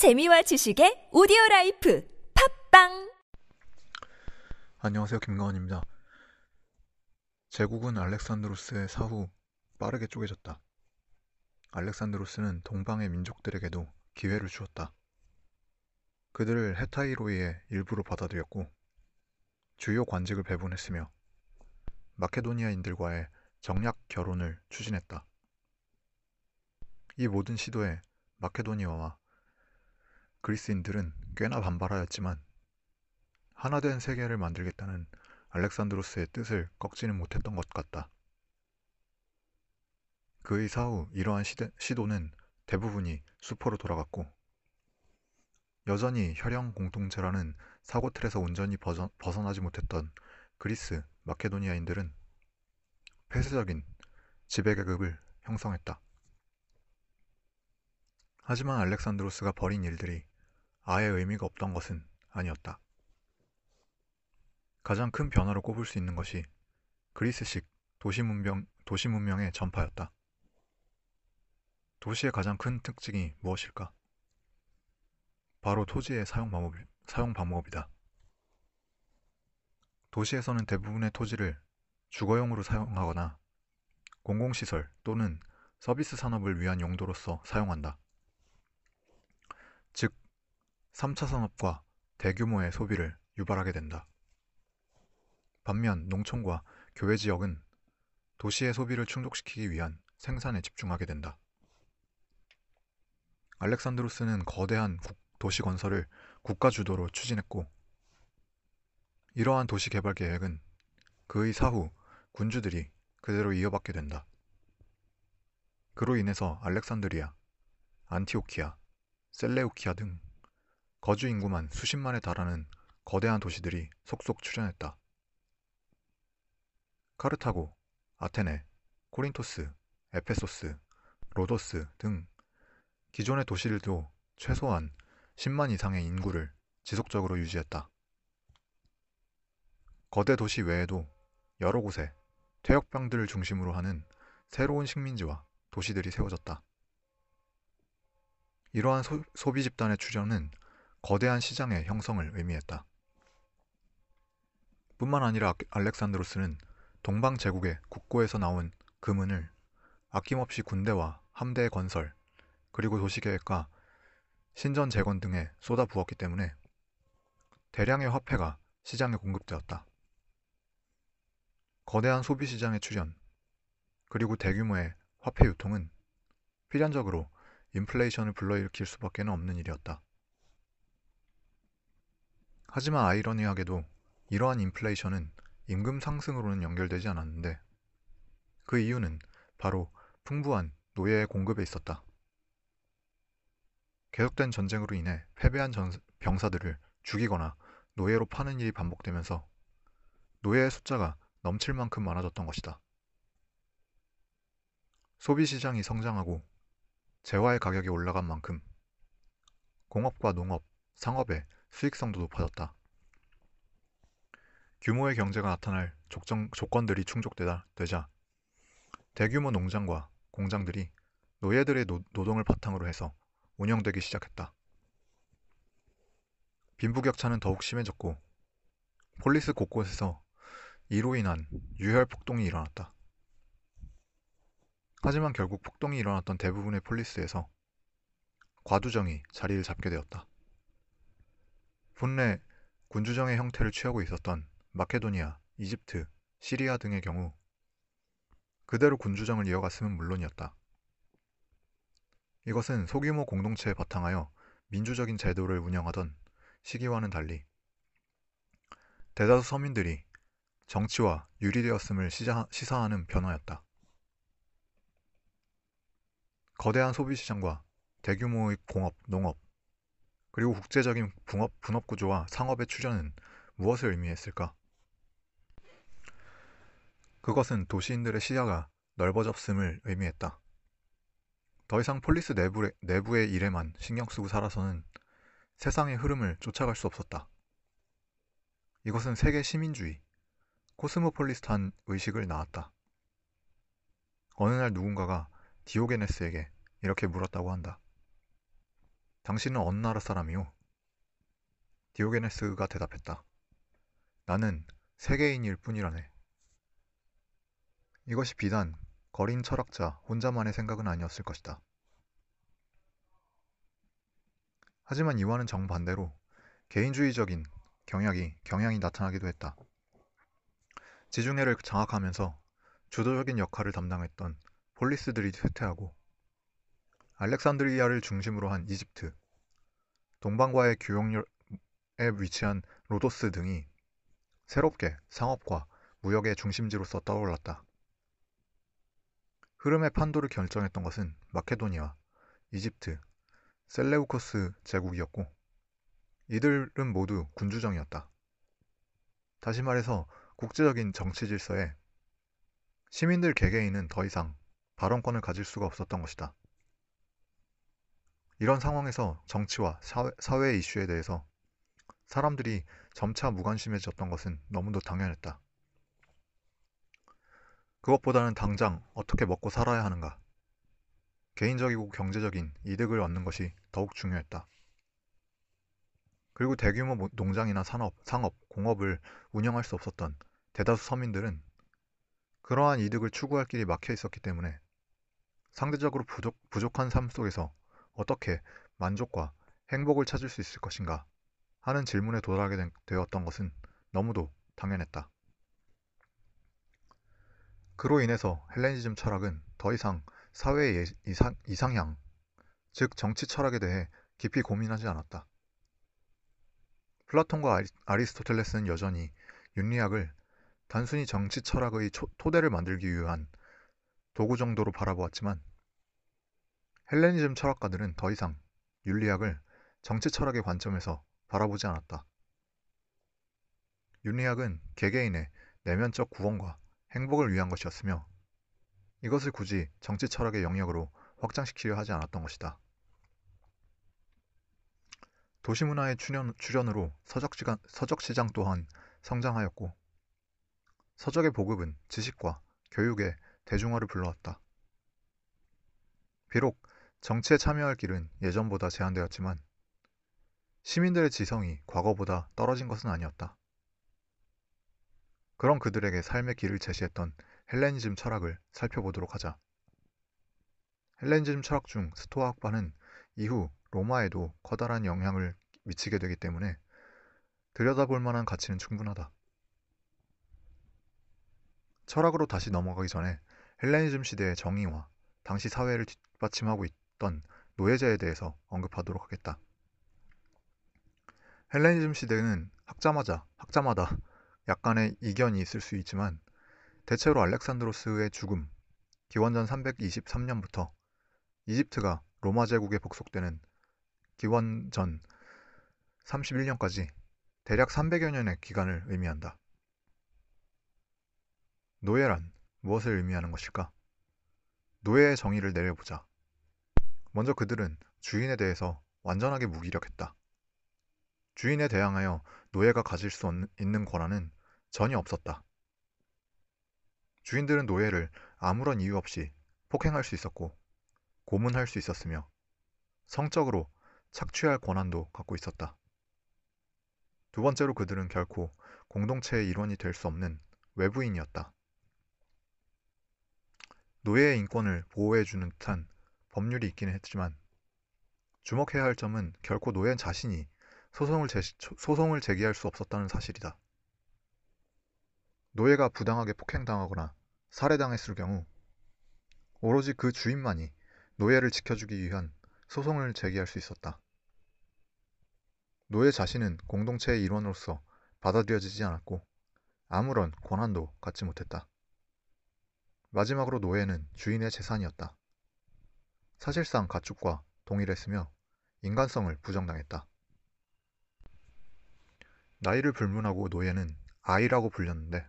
재미와 지식의 오디오 라이프 팟빵 안녕하세요. 김가원입니다. 제국은 알렉산드로스의 사후 빠르게 쪼개졌다. 알렉산드로스는 동방의 민족들에게도 기회를 주었다. 그들을 헤타이로이의 일부로 받아들였고 주요 관직을 배분했으며 마케도니아인들과의 정략 결혼을 추진했다. 이 모든 시도에 마케도니아와 그리스인들은 꽤나 반발하였지만 하나된 세계를 만들겠다는 알렉산드로스의 뜻을 꺾지는 못했던 것 같다. 그의 사후 이러한 시대, 시도는 대부분이 수포로 돌아갔고 여전히 혈형 공동체라는 사고틀에서 온전히 벗어, 벗어나지 못했던 그리스, 마케도니아인들은 폐쇄적인 지배계급을 형성했다. 하지만 알렉산드로스가 벌인 일들이 아예 의미가 없던 것은 아니었다. 가장 큰 변화로 꼽을 수 있는 것이 그리스식 도시 문명, 도시 문명의 전파였다. 도시의 가장 큰 특징이 무엇일까? 바로 토지의 사용, 방법, 사용 방법이다. 도시에서는 대부분의 토지를 주거용으로 사용하거나 공공시설 또는 서비스 산업을 위한 용도로서 사용한다. 즉, 3차 산업과 대규모의 소비를 유발하게 된다. 반면 농촌과 교외 지역은 도시의 소비를 충족시키기 위한 생산에 집중하게 된다. 알렉산드로스는 거대한 도시 건설을 국가 주도로 추진했고 이러한 도시 개발 계획은 그의 사후 군주들이 그대로 이어받게 된다. 그로 인해서 알렉산드리아, 안티오키아, 셀레우키아 등 거주 인구만 수십만에 달하는 거대한 도시들이 속속 출현했다. 카르타고, 아테네, 코린토스, 에페소스, 로도스 등 기존의 도시들도 최소한 10만 이상의 인구를 지속적으로 유지했다. 거대 도시 외에도 여러 곳에 퇴역병들을 중심으로 하는 새로운 식민지와 도시들이 세워졌다. 이러한 소, 소비 집단의 출현은 거대한 시장의 형성을 의미했다. 뿐만 아니라 알렉산드로스는 동방 제국의 국고에서 나온 금은을 아낌없이 군대와 함대 의 건설, 그리고 도시계획과 신전 재건 등에 쏟아 부었기 때문에 대량의 화폐가 시장에 공급되었다. 거대한 소비 시장의 출현, 그리고 대규모의 화폐 유통은 필연적으로 인플레이션을 불러일으킬 수밖에 없는 일이었다. 하지만 아이러니하게도 이러한 인플레이션은 임금 상승으로는 연결되지 않았는데 그 이유는 바로 풍부한 노예의 공급에 있었다. 계속된 전쟁으로 인해 패배한 전, 병사들을 죽이거나 노예로 파는 일이 반복되면서 노예의 숫자가 넘칠 만큼 많아졌던 것이다. 소비 시장이 성장하고 재화의 가격이 올라간 만큼 공업과 농업, 상업의 수익성도 높아졌다. 규모의 경제가 나타날 족정, 조건들이 충족되자 대규모 농장과 공장들이 노예들의 노, 노동을 바탕으로 해서 운영되기 시작했다. 빈부격차는 더욱 심해졌고 폴리스 곳곳에서 이로 인한 유혈 폭동이 일어났다. 하지만 결국 폭동이 일어났던 대부분의 폴리스에서 과두정이 자리를 잡게 되었다. 본래 군주정의 형태를 취하고 있었던 마케도니아, 이집트, 시리아 등의 경우 그대로 군주정을 이어갔으면 물론이었다. 이것은 소규모 공동체에 바탕하여 민주적인 제도를 운영하던 시기와는 달리 대다수 서민들이 정치와 유리되었음을 시사하는 변화였다. 거대한 소비시장과 대규모의 공업, 농업, 그리고 국제적인 분업, 분업 구조와 상업의 출현은 무엇을 의미했을까? 그것은 도시인들의 시야가 넓어졌음을 의미했다. 더 이상 폴리스 내부의, 내부의 일에만 신경 쓰고 살아서는 세상의 흐름을 쫓아갈 수 없었다. 이것은 세계 시민주의, 코스모폴리스탄 의식을 낳았다. 어느 날 누군가가 디오게네스에게 이렇게 물었다고 한다. 당신은 어느 나라 사람이오? 디오게네스가 대답했다. 나는 세계인일 뿐이라네. 이것이 비단 거린 철학자 혼자만의 생각은 아니었을 것이다. 하지만 이와는 정반대로 개인주의적인 경향이, 경향이 나타나기도 했다. 지중해를 장악하면서 주도적인 역할을 담당했던 폴리스들이 쇠퇴하고 알렉산드리아를 중심으로 한 이집트, 동방과의 교역에 위치한 로도스 등이 새롭게 상업과 무역의 중심지로서 떠올랐다. 흐름의 판도를 결정했던 것은 마케도니아, 이집트, 셀레우코스 제국이었고 이들은 모두 군주정이었다. 다시 말해서 국제적인 정치 질서에 시민들 개개인은 더 이상 발언권을 가질 수가 없었던 것이다. 이런 상황에서 정치와 사회, 사회 이슈에 대해서 사람들이 점차 무관심해졌던 것은 너무도 당연했다. 그것보다는 당장 어떻게 먹고 살아야 하는가, 개인적이고 경제적인 이득을 얻는 것이 더욱 중요했다. 그리고 대규모 농장이나 산업, 상업, 공업을 운영할 수 없었던 대다수 서민들은 그러한 이득을 추구할 길이 막혀 있었기 때문에 상대적으로 부족, 부족한 삶 속에서 어떻게 만족과 행복을 찾을 수 있을 것인가 하는 질문에 도달하게 되었던 것은 너무도 당연했다. 그로 인해서 헬레니즘 철학은 더 이상 사회의 이상, 이상향, 즉 정치 철학에 대해 깊이 고민하지 않았다. 플라톤과 아리스토텔레스는 여전히 윤리학을 단순히 정치 철학의 토대를 만들기 위한 도구 정도로 바라보았지만 헬레니즘 철학가들은 더 이상 윤리학을 정치 철학의 관점에서 바라보지 않았다. 윤리학은 개개인의 내면적 구원과 행복을 위한 것이었으며 이것을 굳이 정치 철학의 영역으로 확장시키려 하지 않았던 것이다. 도시문화의 출현, 출현으로 서적시간, 서적시장 또한 성장하였고 서적의 보급은 지식과 교육의 대중화를 불러왔다. 비록 정치에 참여할 길은 예전보다 제한되었지만 시민들의 지성이 과거보다 떨어진 것은 아니었다. 그런 그들에게 삶의 길을 제시했던 헬레니즘 철학을 살펴보도록 하자. 헬레니즘 철학 중 스토아 학파는 이후 로마에도 커다란 영향을 미치게 되기 때문에 들여다볼 만한 가치는 충분하다. 철학으로 다시 넘어가기 전에 헬레니즘 시대의 정의와 당시 사회를 뒷받침하고 있 던 노예제에 대해서 언급하도록 하겠다. 헬레니즘 시대는 학자마자 학자마다 약간의 이견이 있을 수 있지만 대체로 알렉산드로스의 죽음, 기원전 323년부터 이집트가 로마 제국에 복속되는 기원전 31년까지 대략 300여 년의 기간을 의미한다. 노예란 무엇을 의미하는 것일까? 노예의 정의를 내려보자. 먼저 그들은 주인에 대해서 완전하게 무기력했다. 주인에 대항하여 노예가 가질 수 있는 권한은 전혀 없었다. 주인들은 노예를 아무런 이유 없이 폭행할 수 있었고 고문할 수 있었으며 성적으로 착취할 권한도 갖고 있었다. 두 번째로 그들은 결코 공동체의 일원이 될 수 없는 외부인이었다. 노예의 인권을 보호해주는 듯한 법률이 있기는 했지만 주목해야 할 점은 결코 노예 자신이 소송을, 제시, 소송을 제기할 수 없었다는 사실이다. 노예가 부당하게 폭행당하거나 살해당했을 경우 오로지 그 주인만이 노예를 지켜주기 위한 소송을 제기할 수 있었다. 노예 자신은 공동체의 일원으로서 받아들여지지 않았고 아무런 권한도 갖지 못했다. 마지막으로 노예는 주인의 재산이었다. 사실상 가축과 동일했으며 인간성을 부정당했다. 나이를 불문하고 노예는 아이라고 불렸는데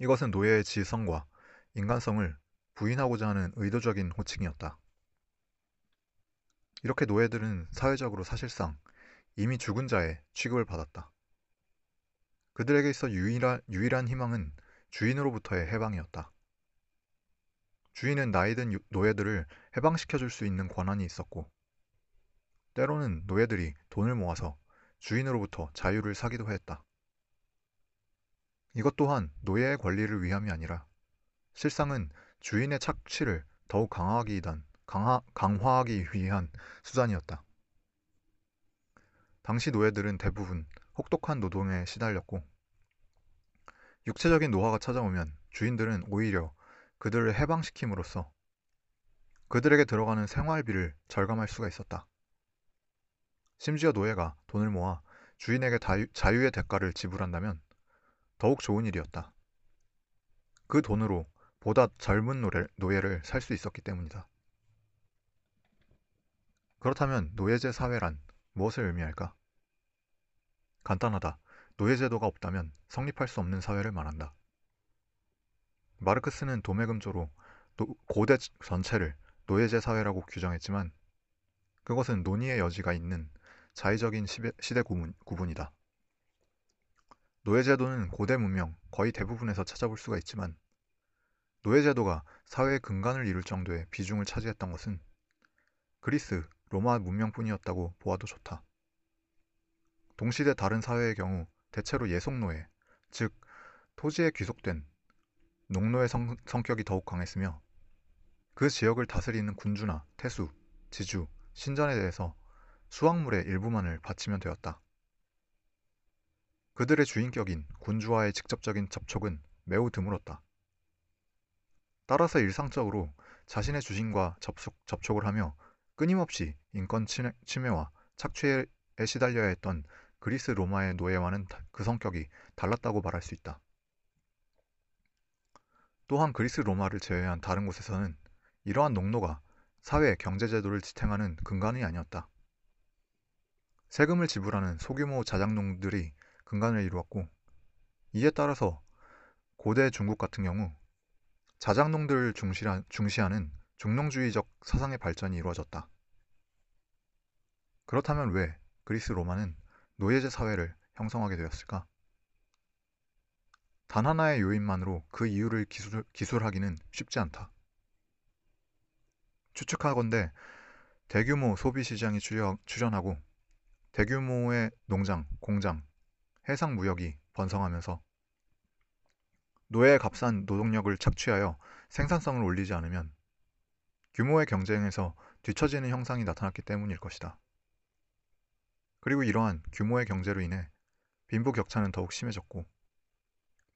이것은 노예의 지성과 인간성을 부인하고자 하는 의도적인 호칭이었다. 이렇게 노예들은 사회적으로 사실상 이미 죽은 자의 취급을 받았다. 그들에게 있어 유일한, 유일한 희망은 주인으로부터의 해방이었다. 주인은 나이든 노예들을 해방시켜 줄 수 있는 권한이 있었고, 때로는 노예들이 돈을 모아서 주인으로부터 자유를 사기도 하였다. 이것 또한 노예의 권리를 위함이 아니라 실상은 주인의 착취를 더욱 강화하기 위한, 강화, 강화하기 위한 수단이었다. 당시 노예들은 대부분 혹독한 노동에 시달렸고 육체적인 노화가 찾아오면 주인들은 오히려 그들을 해방시킴으로써 그들에게 들어가는 생활비를 절감할 수가 있었다. 심지어 노예가 돈을 모아 주인에게 자유, 의 대가를 지불한다면 더욱 좋은 일이었다. 그 돈으로 보다 젊은 노예를 살 수 있었기 때문이다. 그렇다면 노예제 사회란 무엇을 의미할까? 간단하다. 노예제도가 없다면 성립할 수 없는 사회를 말한다. 마르크스는 도매금조로 고대 전체를 노예제 사회라고 규정했지만 그것은 논의의 여지가 있는 자의적인 시대 구분이다. 노예제도는 고대 문명 거의 대부분에서 찾아볼 수가 있지만 노예제도가 사회의 근간을 이룰 정도의 비중을 차지했던 것은 그리스, 로마 문명뿐이었다고 보아도 좋다. 동시대 다른 사회의 경우 대체로 예속노예, 즉 토지에 귀속된 농노의 성, 성격이 더욱 강했으며 그 지역을 다스리는 군주나 태수, 지주, 신전에 대해서 수확물의 일부만을 바치면 되었다. 그들의 주인격인 군주와의 직접적인 접촉은 매우 드물었다. 따라서 일상적으로 자신의 주신과 접속, 접촉을 하며 끊임없이 인권 침해와 착취에 시달려야 했던 그리스 로마의 노예와는 그 성격이 달랐다고 말할 수 있다. 또한 그리스 로마를 제외한 다른 곳에서는 이러한 농노가 사회 경제 제도를 지탱하는 근간이 아니었다. 세금을 지불하는 소규모 자작농들이 근간을 이루었고 이에 따라서 고대 중국 같은 경우 자작농들을 중시하는 중농주의적 사상의 발전이 이루어졌다. 그렇다면 왜 그리스 로마는 노예제 사회를 형성하게 되었을까? 단 하나의 요인만으로 그 이유를 기술, 기술하기는 쉽지 않다. 추측하건대 대규모 소비 시장이 출현하고 대규모의 농장, 공장, 해상 무역이 번성하면서 노예의 값싼 노동력을 착취하여 생산성을 올리지 않으면 규모의 경쟁에서 뒤처지는 형상이 나타났기 때문일 것이다. 그리고 이러한 규모의 경제로 인해 빈부 격차는 더욱 심해졌고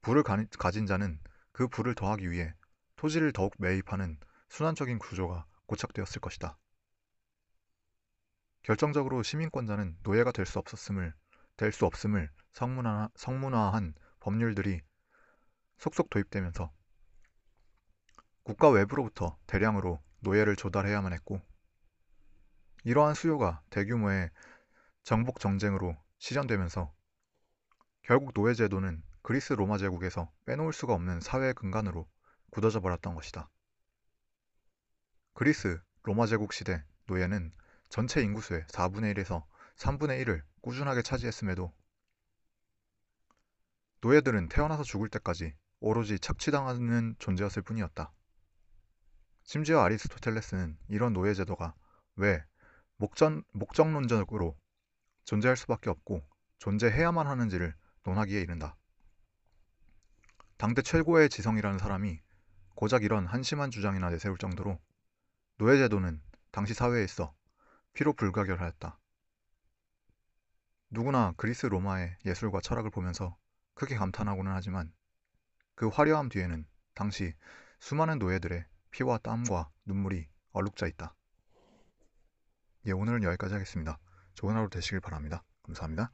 부를 가진 자는 그 부를 더하기 위해 토지를 더욱 매입하는 순환적인 구조가 고착되었을 것이다. 결정적으로 시민권자는 노예가 될 수 없었음을 될 수 없음을 성문화, 성문화한 법률들이 속속 도입되면서 국가 외부로부터 대량으로 노예를 조달해야만 했고 이러한 수요가 대규모의 정복 정쟁으로 실현되면서 결국 노예 제도는 그리스 로마 제국에서 빼놓을 수가 없는 사회의 근간으로 굳어져 버렸던 것이다. 그리스 로마 제국 시대 노예는 전체 인구수의 4분의 1에서 3분의 1을 꾸준하게 차지했음에도 노예들은 태어나서 죽을 때까지 오로지 착취당하는 존재였을 뿐이었다. 심지어 아리스토텔레스는 이런 노예 제도가 왜 목전, 목적론적으로 존재할 수밖에 없고 존재해야만 하는지를 논하기에 이른다. 당대 최고의 지성이라는 사람이 고작 이런 한심한 주장이나 내세울 정도로 노예제도는 당시 사회에 있어 피로 불가결하였다. 누구나 그리스 로마의 예술과 철학을 보면서 크게 감탄하고는 하지만 그 화려함 뒤에는 당시 수많은 노예들의 피와 땀과 눈물이 얼룩져 있다. 예, 오늘은 여기까지 하겠습니다. 좋은 하루 되시길 바랍니다. 감사합니다.